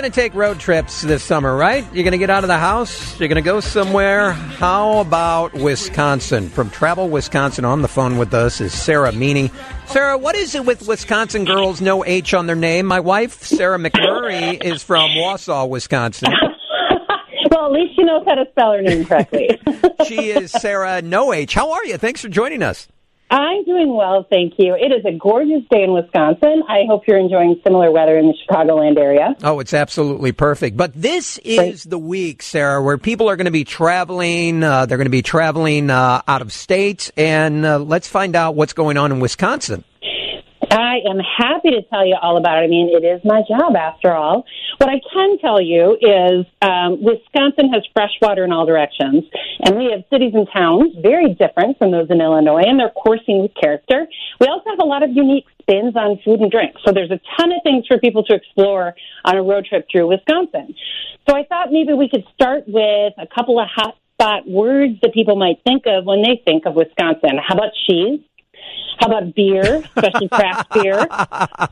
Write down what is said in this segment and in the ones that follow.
going to take road trips this summer, right? You're going to get out of the house. You're going to go somewhere. How about Wisconsin? From Travel Wisconsin on the phone with us is Sara Meaney. Sara, what is it with Wisconsin girls, no H on their name? My wife, Sara McMurray, is from Wausau, Wisconsin. well, at least she knows how to spell her name correctly. she is Sara No H. How are you? Thanks for joining us. I'm doing well, thank you. It is a gorgeous day in Wisconsin. I hope you're enjoying similar weather in the Chicagoland area. Oh, it's absolutely perfect. But this is Great. the week, Sara, where people are going to be traveling. Uh, they're going to be traveling uh, out of state, and uh, let's find out what's going on in Wisconsin. I am happy to tell you all about it. I mean, it is my job after all. What I can tell you is um, Wisconsin has fresh water in all directions, and we have cities and towns very different from those in Illinois, and they're coursing with character. We also have a lot of unique spins on food and drink. So there's a ton of things for people to explore on a road trip through Wisconsin. So I thought maybe we could start with a couple of hot spot words that people might think of when they think of Wisconsin. How about cheese? How about beer, especially craft beer?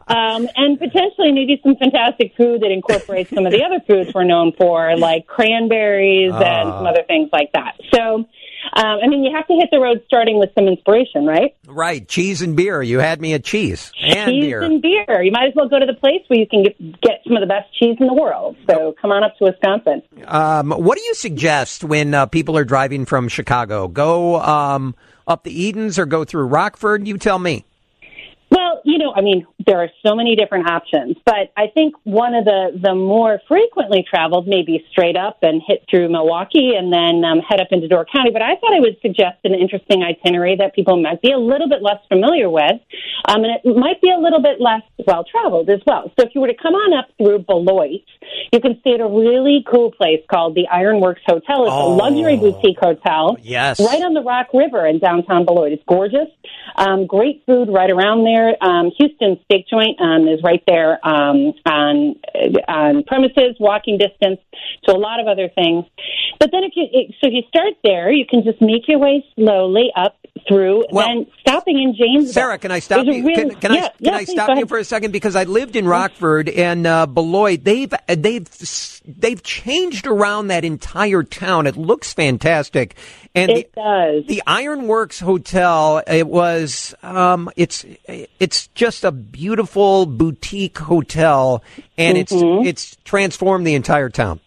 Um, and potentially maybe some fantastic food that incorporates some of the other foods we're known for, like cranberries uh. and some other things like that. So, um, I mean, you have to hit the road starting with some inspiration, right? Right. Cheese and beer. You had me at cheese and cheese beer. and beer. You might as well go to the place where you can get, get some of the best cheese in the world. So come on up to Wisconsin. Um, what do you suggest when uh, people are driving from Chicago? Go. Um, up the Edens or go through Rockford? You tell me. Well, you know, I mean, there are so many different options, but I think one of the the more frequently traveled may be straight up and hit through Milwaukee and then um, head up into Door County. But I thought I would suggest an interesting itinerary that people might be a little bit less familiar with, um, and it might be a little bit less well traveled as well. So if you were to come on up through Beloit, you can stay at a really cool place called the Ironworks Hotel. It's oh, a luxury boutique hotel, yes, right on the Rock River in downtown Beloit. It's gorgeous, um, great food right around there. Um, Houston Steak Joint um, is right there um, on on premises, walking distance to a lot of other things. But then if you so if you start there, you can just make your way slowly up through, well, stopping in James. Sara, can I stop you? Really, can, can yeah, I can yeah, I stop you for a second because I lived in Rockford and uh, Beloit. They've they've they've changed around that entire town. It looks fantastic, and it the, does. The Ironworks Hotel. It was. Um, it's it's just a beautiful boutique hotel, and mm-hmm. it's it's transformed the entire town.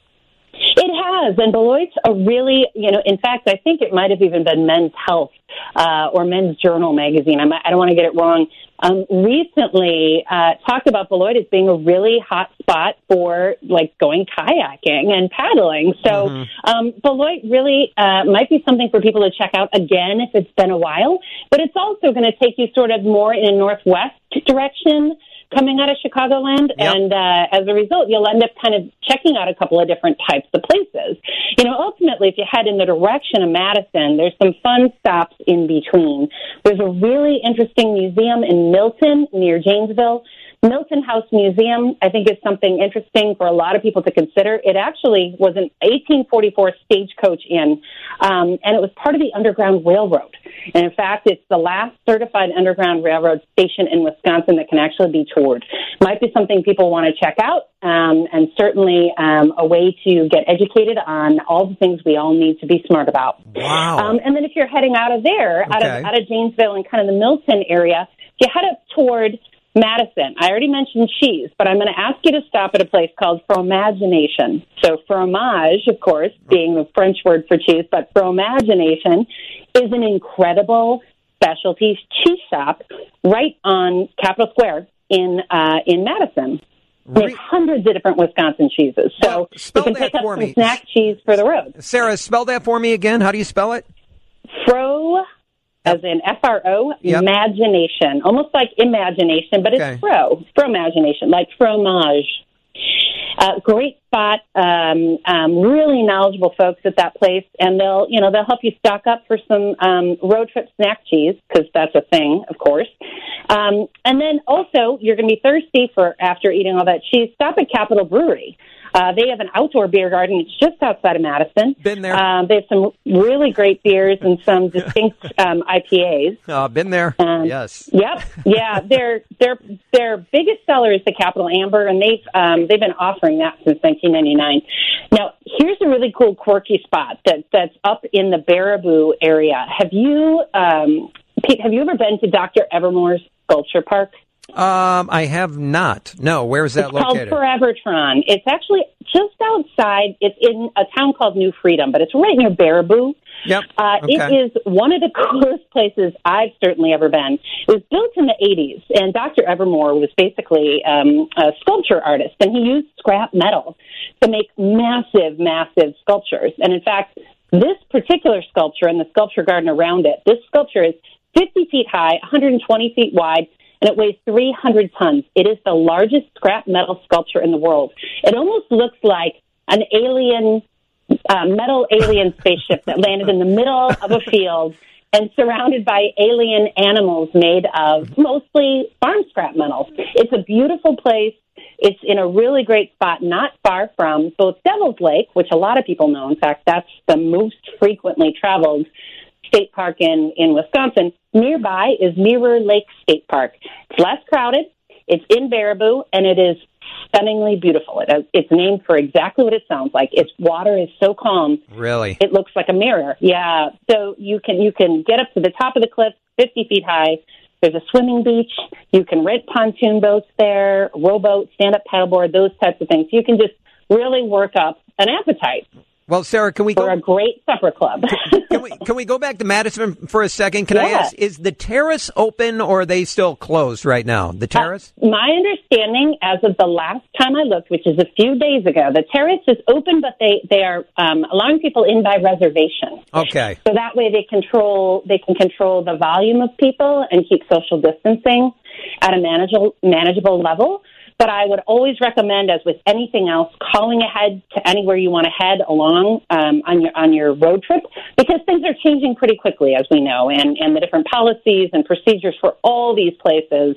Has, and Beloit's a really, you know, in fact, I think it might have even been Men's Health uh, or Men's Journal magazine. I'm, I don't want to get it wrong. Um, recently, uh, talked about Beloit as being a really hot spot for like going kayaking and paddling. So, mm-hmm. um, Beloit really uh, might be something for people to check out again if it's been a while. But it's also going to take you sort of more in a northwest direction coming out of Chicagoland, yep. and uh, as a result, you'll end up kind of checking out a couple of different types of places. You know, ultimately, if you head in the direction of Madison, there's some fun stops in between. There's a really interesting museum in Milton near Janesville Milton House Museum, I think, is something interesting for a lot of people to consider. It actually was an 1844 stagecoach inn, um, and it was part of the Underground Railroad. And in fact, it's the last certified Underground Railroad station in Wisconsin that can actually be toured. Might be something people want to check out, um, and certainly um, a way to get educated on all the things we all need to be smart about. Wow. Um, and then if you're heading out of there, okay. out of out of Janesville and kind of the Milton area, you head up toward Madison. I already mentioned cheese, but I'm going to ask you to stop at a place called Fromagination. So fromage, of course, being the French word for cheese, but Fromagination is an incredible specialty cheese shop right on Capitol Square in uh, in Madison. Have hundreds of different Wisconsin cheeses, so well, you can pick up some me. snack cheese for the road. Sara, spell that for me again. How do you spell it? Fro as in F R O, yep. imagination, almost like imagination, but it's fro, fro imagination, like fromage. Uh, great spot, um, um, really knowledgeable folks at that place, and they'll, you know, they'll help you stock up for some um, road trip snack cheese because that's a thing, of course. Um, and then also, you're going to be thirsty for after eating all that cheese. Stop at Capital Brewery. Uh, they have an outdoor beer garden. It's just outside of Madison. Been there. Um, they have some really great beers and some distinct um, IPAs. Uh, been there. Um, yes. Yep. Yeah. their their their biggest seller is the Capital Amber, and they've um, they've been offering that since 1999. Now, here's a really cool, quirky spot that that's up in the Baraboo area. Have you, um, Pete? Have you ever been to Dr. Evermore's Sculpture Park? Um, I have not. No, where is that it's located? called Forevertron. It's actually just outside. It's in a town called New Freedom, but it's right near Baraboo. Yep. Uh, Okay. It is one of the coolest places I've certainly ever been. It was built in the 80s, and Dr. Evermore was basically um, a sculpture artist, and he used scrap metal to make massive, massive sculptures. And in fact, this particular sculpture and the sculpture garden around it, this sculpture is 50 feet high, 120 feet wide, and it weighs 300 tons. It is the largest scrap metal sculpture in the world. It almost looks like an alien uh, metal alien spaceship that landed in the middle of a field and surrounded by alien animals made of mostly farm scrap metals. It's a beautiful place. It's in a really great spot, not far from both Devil's Lake, which a lot of people know. In fact, that's the most frequently traveled state park in, in Wisconsin. Nearby is Mirror Lake State Park. It's less crowded. It's in Baraboo, and it is stunningly beautiful. It has, it's named for exactly what it sounds like. Its water is so calm, Really? it looks like a mirror. Yeah. So you can you can get up to the top of the cliff, 50 feet high. There's a swimming beach. You can rent pontoon boats there, rowboat, stand up paddleboard, those types of things. You can just really work up an appetite Well, Sara, can we for go? a great supper club. Can we can we go back to Madison for a second? Can I ask, is the terrace open or are they still closed right now? The terrace? My understanding, as of the last time I looked, which is a few days ago, the terrace is open, but they they are um, allowing people in by reservation. Okay. So that way they control they can control the volume of people and keep social distancing at a manageable manageable level. But I would always recommend, as with anything else, calling ahead to anywhere you want to head along um, on your on your road trip because things are changing pretty quickly, as we know, and and the different policies and procedures for all these places,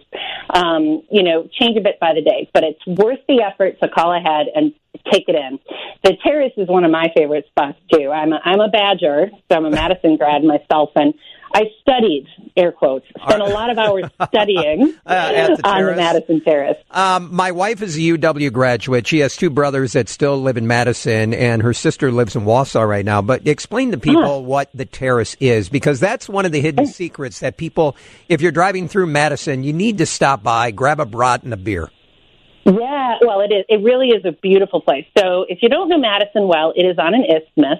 um, you know, change a bit by the day. But it's worth the effort to call ahead and take it in. The terrace is one of my favorite spots too. I'm a, I'm a Badger, so I'm a Madison grad myself, and I studied air quotes, spent a lot of hours studying Uh, at the on the? Madison Terrace. Um, my wife is a UW graduate. She has two brothers that still live in Madison, and her sister lives in Wausau right now. But explain to people what the terrace is, because that's one of the hidden secrets that people, if you're driving through Madison, you need to stop by, grab a brat and a beer. Yeah, well, it is. It really is a beautiful place. So, if you don't know Madison well, it is on an isthmus,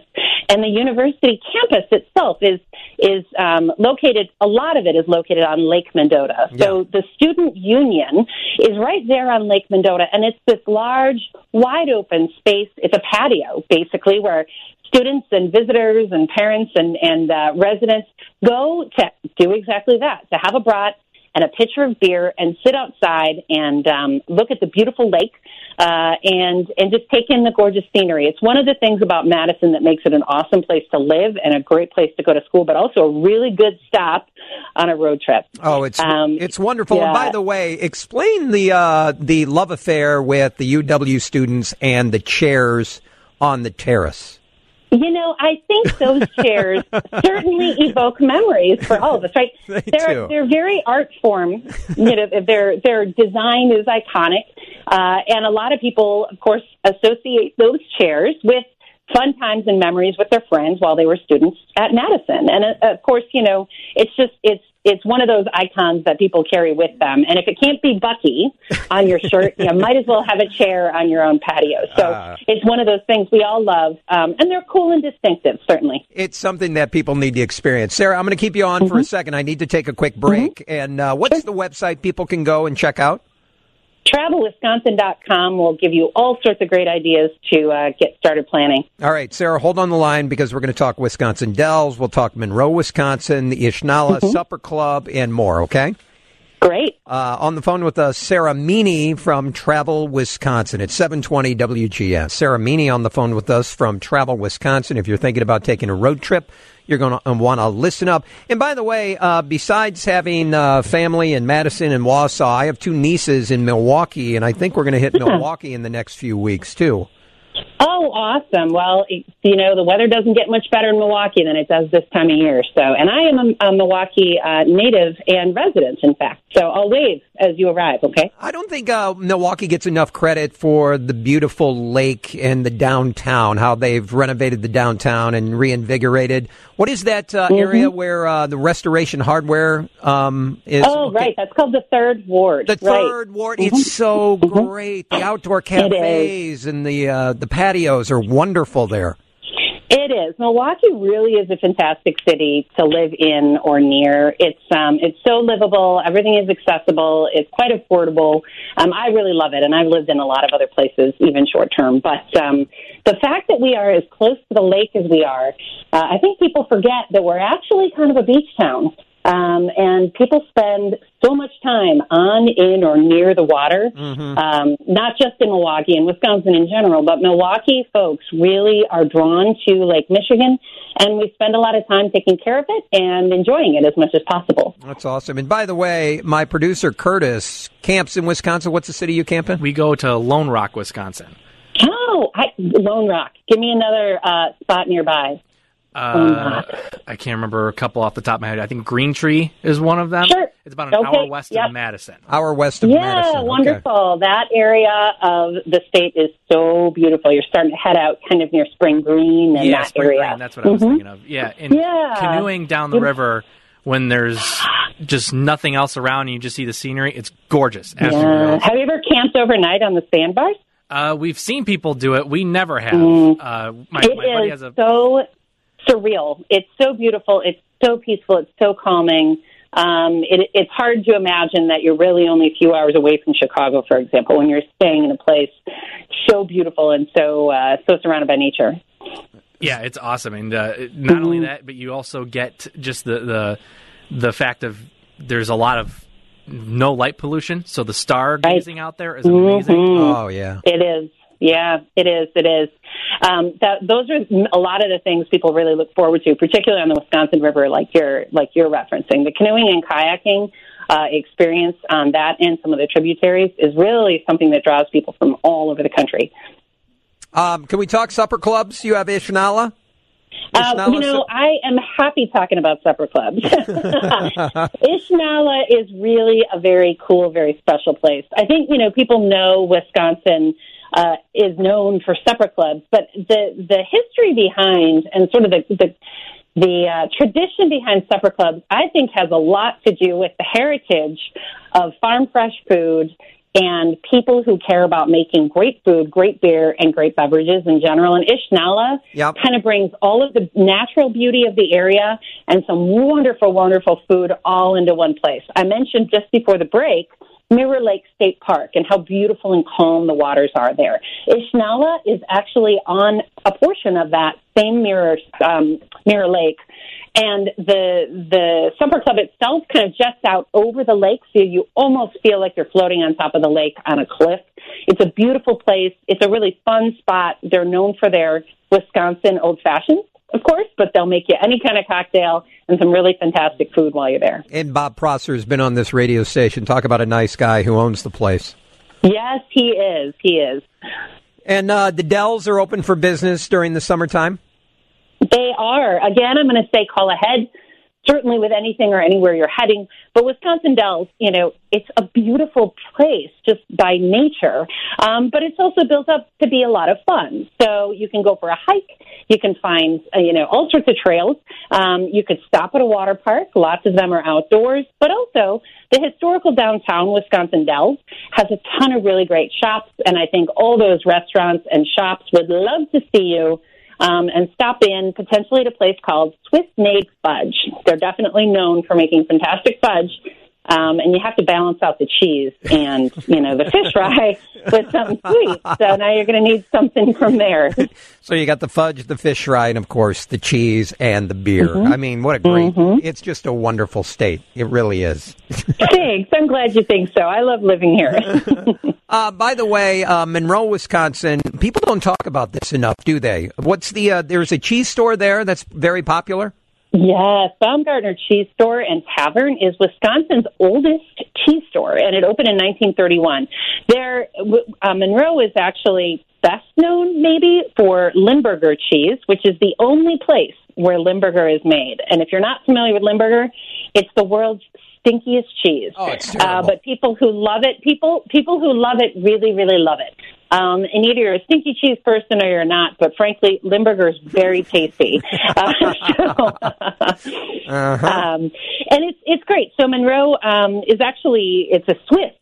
and the university campus itself is is um, located. A lot of it is located on Lake Mendota. So, the student union is right there on Lake Mendota, and it's this large, wide open space. It's a patio, basically, where students and visitors and parents and and uh, residents go to do exactly that to have a brat and a pitcher of beer and sit outside and um, look at the beautiful lake uh, and and just take in the gorgeous scenery. It's one of the things about Madison that makes it an awesome place to live and a great place to go to school, but also a really good stop on a road trip. Oh, it's Um, it's wonderful. And by the way, explain the uh, the love affair with the UW students and the chairs on the terrace. You know, I think those chairs certainly evoke memories for all of us, right? They they're do. they're very art form. You know, their their design is iconic, uh, and a lot of people, of course, associate those chairs with fun times and memories with their friends while they were students at Madison. And uh, of course, you know, it's just it's it's one of those icons that people carry with them. And if it can't be Bucky on your shirt, you know, might as well have a chair on your own patio. So Ah. it's one of those things we all love, um, and they're cool and distinctive, certainly. It's something that people need to experience. Sara, I'm going to keep you on for a second. I need to take a quick break. And uh, what's the website people can go and check out? TravelWisconsin.com will give you all sorts of great ideas to uh, get started planning. All right, Sara, hold on the line because we're going to talk Wisconsin Dells. We'll talk Monroe, Wisconsin, the Ishnala Supper Club, and more, okay? Great. Uh, on the phone with us, Sara Meaney from Travel, Wisconsin. It's 720 WGN. Sara Meaney on the phone with us from Travel, Wisconsin. If you're thinking about taking a road trip, you're going to want to listen up. And by the way, uh, besides having uh, family in Madison and Wausau, I have two nieces in Milwaukee, and I think we're going to hit Milwaukee in the next few weeks, too. Oh, awesome. Well, you know, the weather doesn't get much better in Milwaukee than it does this time of year. So, and I am a, a Milwaukee uh, native and resident, in fact. So I'll wave as you arrive, okay? I don't think uh, Milwaukee gets enough credit for the beautiful lake and the downtown, how they've renovated the downtown and reinvigorated. What is that uh, mm-hmm. area where uh, the restoration hardware um, is? Oh, okay. right. That's called the Third Ward. The right. Third Ward. Mm-hmm. It's so mm-hmm. great. The outdoor cafes and the uh, the patios are wonderful there. It is. Milwaukee really is a fantastic city to live in or near. It's um, it's so livable. Everything is accessible. It's quite affordable. Um, I really love it, and I've lived in a lot of other places, even short term. But um, the fact that we are as close to the lake as we are, uh, I think people forget that we're actually kind of a beach town. Um, and people spend so much time on, in, or near the water, mm-hmm. um, not just in Milwaukee and Wisconsin in general, but Milwaukee folks really are drawn to Lake Michigan, and we spend a lot of time taking care of it and enjoying it as much as possible. That's awesome. And by the way, my producer Curtis camps in Wisconsin. What's the city you camp in? We go to Lone Rock, Wisconsin. Oh, I, Lone Rock. Give me another uh, spot nearby. Uh, I can't remember a couple off the top of my head. I think Green Tree is one of them. Sure. It's about an okay. hour west yep. of Madison. Hour west of yeah, Madison. Yeah, wonderful. Okay. That area of the state is so beautiful. You're starting to head out kind of near Spring Green and yeah, that Spring area. Green, that's what I was mm-hmm. thinking of. Yeah, and yeah. canoeing down the river when there's just nothing else around and you just see the scenery, it's gorgeous. Yeah. Have you ever camped overnight on the sandbars? Uh, we've seen people do it. We never have. Mm. Uh, my, it my buddy has a so surreal. It's so beautiful. It's so peaceful. It's so calming. Um, it, it's hard to imagine that you're really only a few hours away from Chicago, for example, when you're staying in a place so beautiful and so uh, so surrounded by nature. Yeah, it's awesome, and uh, not only mm-hmm. that, but you also get just the the the fact of there's a lot of no light pollution, so the star gazing right. out there is amazing. Mm-hmm. Oh yeah, it is. Yeah, it is. It is. Um, that those are a lot of the things people really look forward to, particularly on the Wisconsin River, like you're like you're referencing. The canoeing and kayaking uh, experience on that and some of the tributaries is really something that draws people from all over the country. Um, can we talk supper clubs? You have Ishnala. Uh, you know, I am happy talking about supper clubs. Ishnala is really a very cool, very special place. I think, you know, people know Wisconsin uh, is known for supper clubs, but the the history behind and sort of the the, the uh, tradition behind supper clubs, I think, has a lot to do with the heritage of farm fresh food and people who care about making great food, great beer, and great beverages in general. And Ishnala yep. kind of brings all of the natural beauty of the area and some wonderful, wonderful food all into one place. I mentioned just before the break Mirror Lake State Park and how beautiful and calm the waters are there. Ishnala is actually on a portion of that same Mirror um, Mirror Lake, and the the supper club itself kind of juts out over the lake, so you almost feel like you're floating on top of the lake on a cliff. It's a beautiful place. It's a really fun spot. They're known for their Wisconsin old fashions of course, but they'll make you any kind of cocktail and some really fantastic food while you're there. And Bob Prosser has been on this radio station. Talk about a nice guy who owns the place. Yes, he is. He is. And uh, the Dells are open for business during the summertime? They are. Again, I'm going to say call ahead certainly with anything or anywhere you're heading. But Wisconsin Dells, you know, it's a beautiful place just by nature, um, but it's also built up to be a lot of fun. So you can go for a hike, you can find, uh, you know, all sorts of trails. Um, you could stop at a water park. Lots of them are outdoors, but also the historical downtown Wisconsin Dells has a ton of really great shops, and I think all those restaurants and shops would love to see you um, and stop in potentially at a place called Swiss Maid Fudge. They're definitely known for making fantastic fudge. Um, and you have to balance out the cheese and you know the fish fry with something sweet. So now you're going to need something from there. So you got the fudge, the fish fry, and of course the cheese and the beer. Mm-hmm. I mean, what a great! Mm-hmm. It's just a wonderful state. It really is. Thanks. I'm glad you think so. I love living here. uh, by the way, uh, Monroe, Wisconsin. People don't talk about this enough, do they? What's the? Uh, there's a cheese store there that's very popular. Yes, Baumgartner Cheese Store and Tavern is Wisconsin's oldest cheese store, and it opened in 1931. There, uh, Monroe is actually best known maybe for Limburger cheese, which is the only place where Limburger is made. And if you're not familiar with Limburger, it's the world's stinkiest cheese. Oh, it's terrible. Uh, but people who love it, people people who love it really, really love it. Um, and either you're a stinky cheese person or you're not. But frankly, Limburger is very tasty. uh, so, uh-huh. um, and it's it's great. So Monroe um, is actually it's a Swiss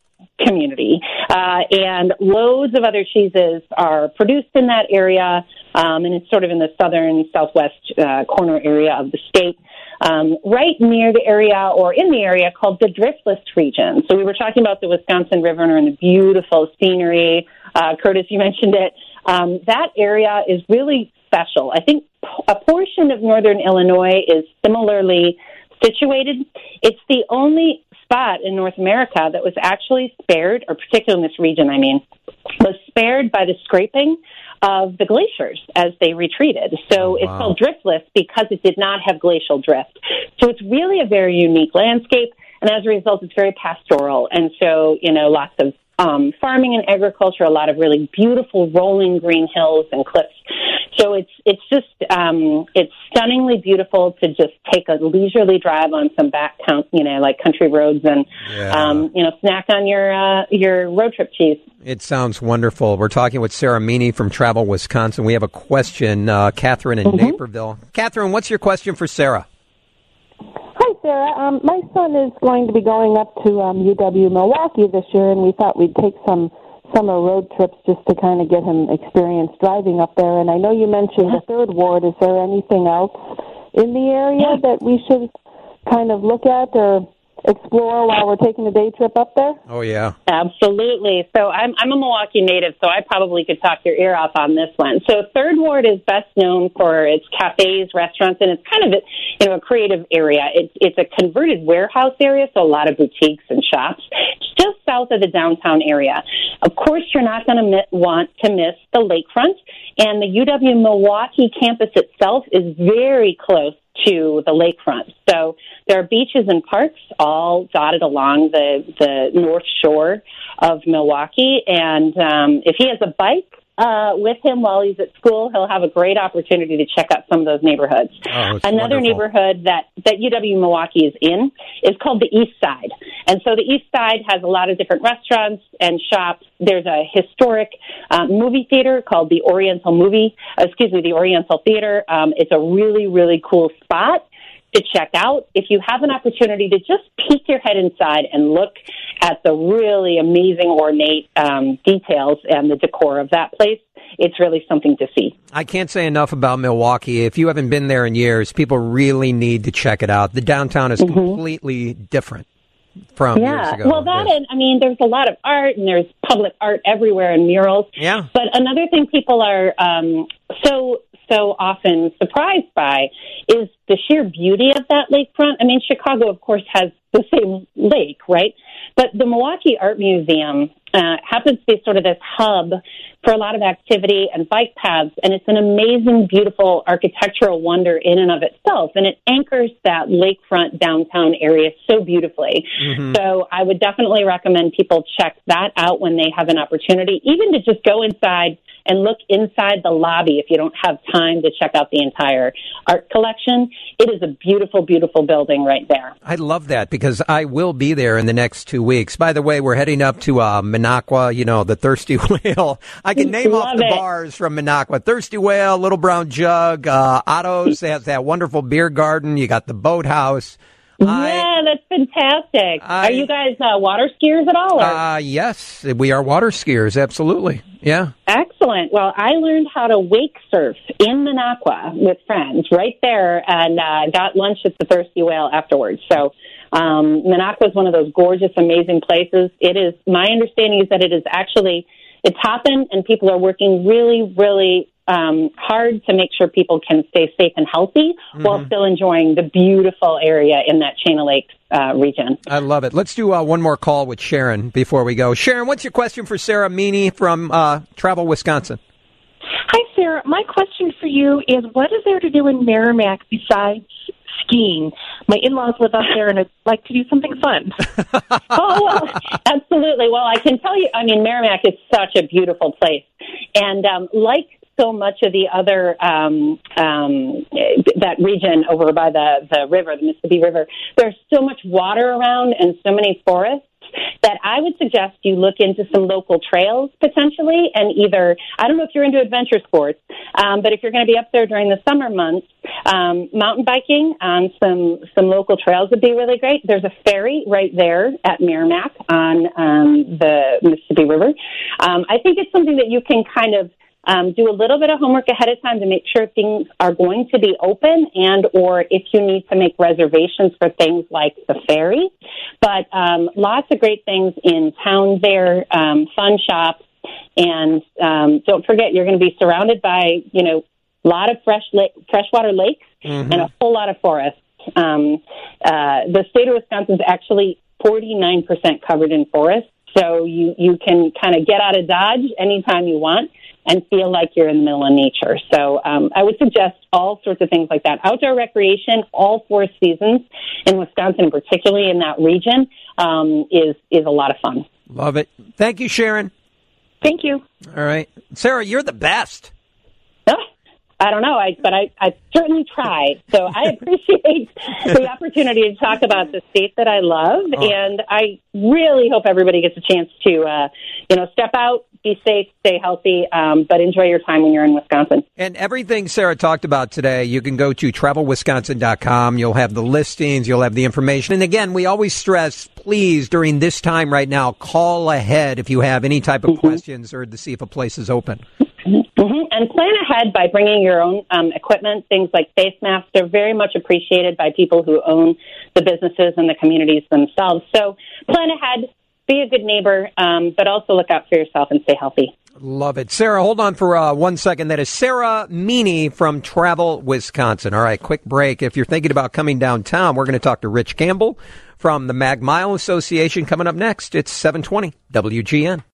community, uh, and loads of other cheeses are produced in that area. Um, and it's sort of in the southern southwest uh, corner area of the state um, right near the area or in the area called the Driftless region. So we were talking about the Wisconsin River and the beautiful scenery. Uh, Curtis, you mentioned it. Um, that area is really special. I think a portion of northern Illinois is similarly situated. It's the only spot in North America that was actually spared, or particularly in this region, I mean, was spared by the scraping of the glaciers as they retreated. So oh, wow. it's called driftless because it did not have glacial drift. So it's really a very unique landscape. And as a result, it's very pastoral. And so, you know, lots of um, farming and agriculture, a lot of really beautiful rolling green hills and cliffs. So it's it's just um, it's stunningly beautiful to just take a leisurely drive on some back count, you know, like country roads and yeah. um, you know snack on your uh, your road trip cheese. It sounds wonderful. We're talking with Sara Meaney from Travel Wisconsin. We have a question, uh, Catherine in mm-hmm. Naperville. Catherine, what's your question for Sara? Hi, Sara. Um, my son is going to be going up to um, UW Milwaukee this year, and we thought we'd take some summer road trips just to kind of get him experience driving up there. And I know you mentioned the third ward. Is there anything else in the area that we should kind of look at or explore while we're taking a day trip up there? Oh yeah, absolutely. So I'm I'm a Milwaukee native, so I probably could talk your ear off on this one. So Third Ward is best known for its cafes, restaurants, and it's kind of a you know a creative area. It's it's a converted warehouse area, so a lot of boutiques and shops. It's just south of the downtown area. Of course, you're not going to want to miss the lakefront, and the UW Milwaukee campus itself is very close to the lakefront. So there are beaches and parks all dotted along the the north shore of Milwaukee. And um, if he has a bike, uh, with him while he's at school, he'll have a great opportunity to check out some of those neighborhoods. Oh, Another wonderful. neighborhood that, that UW Milwaukee is in is called the East Side. And so the East Side has a lot of different restaurants and shops. There's a historic uh, movie theater called the Oriental Movie, uh, excuse me, the Oriental Theater. Um, it's a really, really cool spot to check out. If you have an opportunity to just peek your head inside and look at the really amazing ornate um, details and the decor of that place, it's really something to see. I can't say enough about Milwaukee. If you haven't been there in years, people really need to check it out. The downtown is mm-hmm. completely different from yeah. years ago. Well, that yes. and I mean, there's a lot of art and there's public art everywhere and murals. Yeah. But another thing people are um, so so often surprised by is the sheer beauty of that lakefront. I mean, Chicago, of course, has the same lake, right? But the Milwaukee Art Museum uh, happens to be sort of this hub for a lot of activity and bike paths, and it's an amazing, beautiful architectural wonder in and of itself, and it anchors that lakefront downtown area so beautifully. Mm-hmm. So I would definitely recommend people check that out when they have an opportunity, even to just go inside and look inside the lobby if you don't have time to check out the entire art collection. It is a beautiful, beautiful building right there. I love that because I will be there in the next two weeks. By the way, we're heading up to uh, Minocqua, you know, the Thirsty Whale. I can name love off the it. bars from Minocqua. Thirsty Whale, Little Brown Jug, uh, Otto's has that wonderful beer garden. You got the boathouse. Yeah, that's fantastic. I, are you guys uh, water skiers at all? Uh, yes, we are water skiers. Absolutely. Yeah. Excellent. Well, I learned how to wake surf in Minocqua with friends right there, and uh, got lunch at the Thirsty Whale afterwards. So. Um, Minocqua is one of those gorgeous, amazing places. It is, my understanding is that it is actually, it's happened and people are working really, really um, hard to make sure people can stay safe and healthy mm-hmm. while still enjoying the beautiful area in that Chain of Lakes uh, region. I love it. Let's do uh, one more call with Sharon before we go. Sharon, what's your question for Sara Meaney from uh, Travel Wisconsin? Hi, Sara. My question for you is what is there to do in Merrimac besides skiing. My in-laws live up there, and I'd like to do something fun. oh, well, absolutely. Well, I can tell you. I mean, Merrimac is such a beautiful place, And um, like so much of the other um, um, that region over by the the river, the Mississippi River, there's so much water around and so many forests that I would suggest you look into some local trails potentially, and either I don't know if you're into adventure sports, um, but if you're going to be up there during the summer months, um, mountain biking on some some local trails would be really great. There's a ferry right there at Merrimac on um, the Mississippi River. Um, I think it's something that you can kind of um, do a little bit of homework ahead of time to make sure things are going to be open and or if you need to make reservations for things like the ferry. But um, lots of great things in town there, um, fun shops, and um, don't forget you're going to be surrounded by you know a lot of fresh la- freshwater lakes mm-hmm. and a whole lot of forests. Um, uh, the state of Wisconsin is actually 49% covered in forests, so you you can kind of get out of Dodge anytime you want and feel like you're in the middle of nature. So um, I would suggest all sorts of things like that. Outdoor recreation, all four seasons in Wisconsin, particularly in that region, um, is is a lot of fun. Love it. Thank you, Sharon. Thank you. All right, Sara, you're the best. I don't know, I, but I, I certainly tried. So I appreciate the opportunity to talk about the state that I love, oh. and I really hope everybody gets a chance to, uh, you know, step out, be safe, stay healthy, um, but enjoy your time when you're in Wisconsin. And everything Sara talked about today, you can go to travelwisconsin.com. You'll have the listings, you'll have the information. And again, we always stress, please, during this time right now, call ahead if you have any type of mm-hmm. questions or to see if a place is open. Mm-hmm. And plan ahead by bringing your own um, equipment, things like face masks. They're very much appreciated by people who own the businesses and the communities themselves. So plan ahead, be a good neighbor, um, but also look out for yourself and stay healthy. Love it. Sara, hold on for uh, one second. That is Sara Meaney from Travel, Wisconsin. All right, quick break. If you're thinking about coming downtown, we're going to talk to Rich Campbell from the Mag Mile Association coming up next. It's 720 WGN.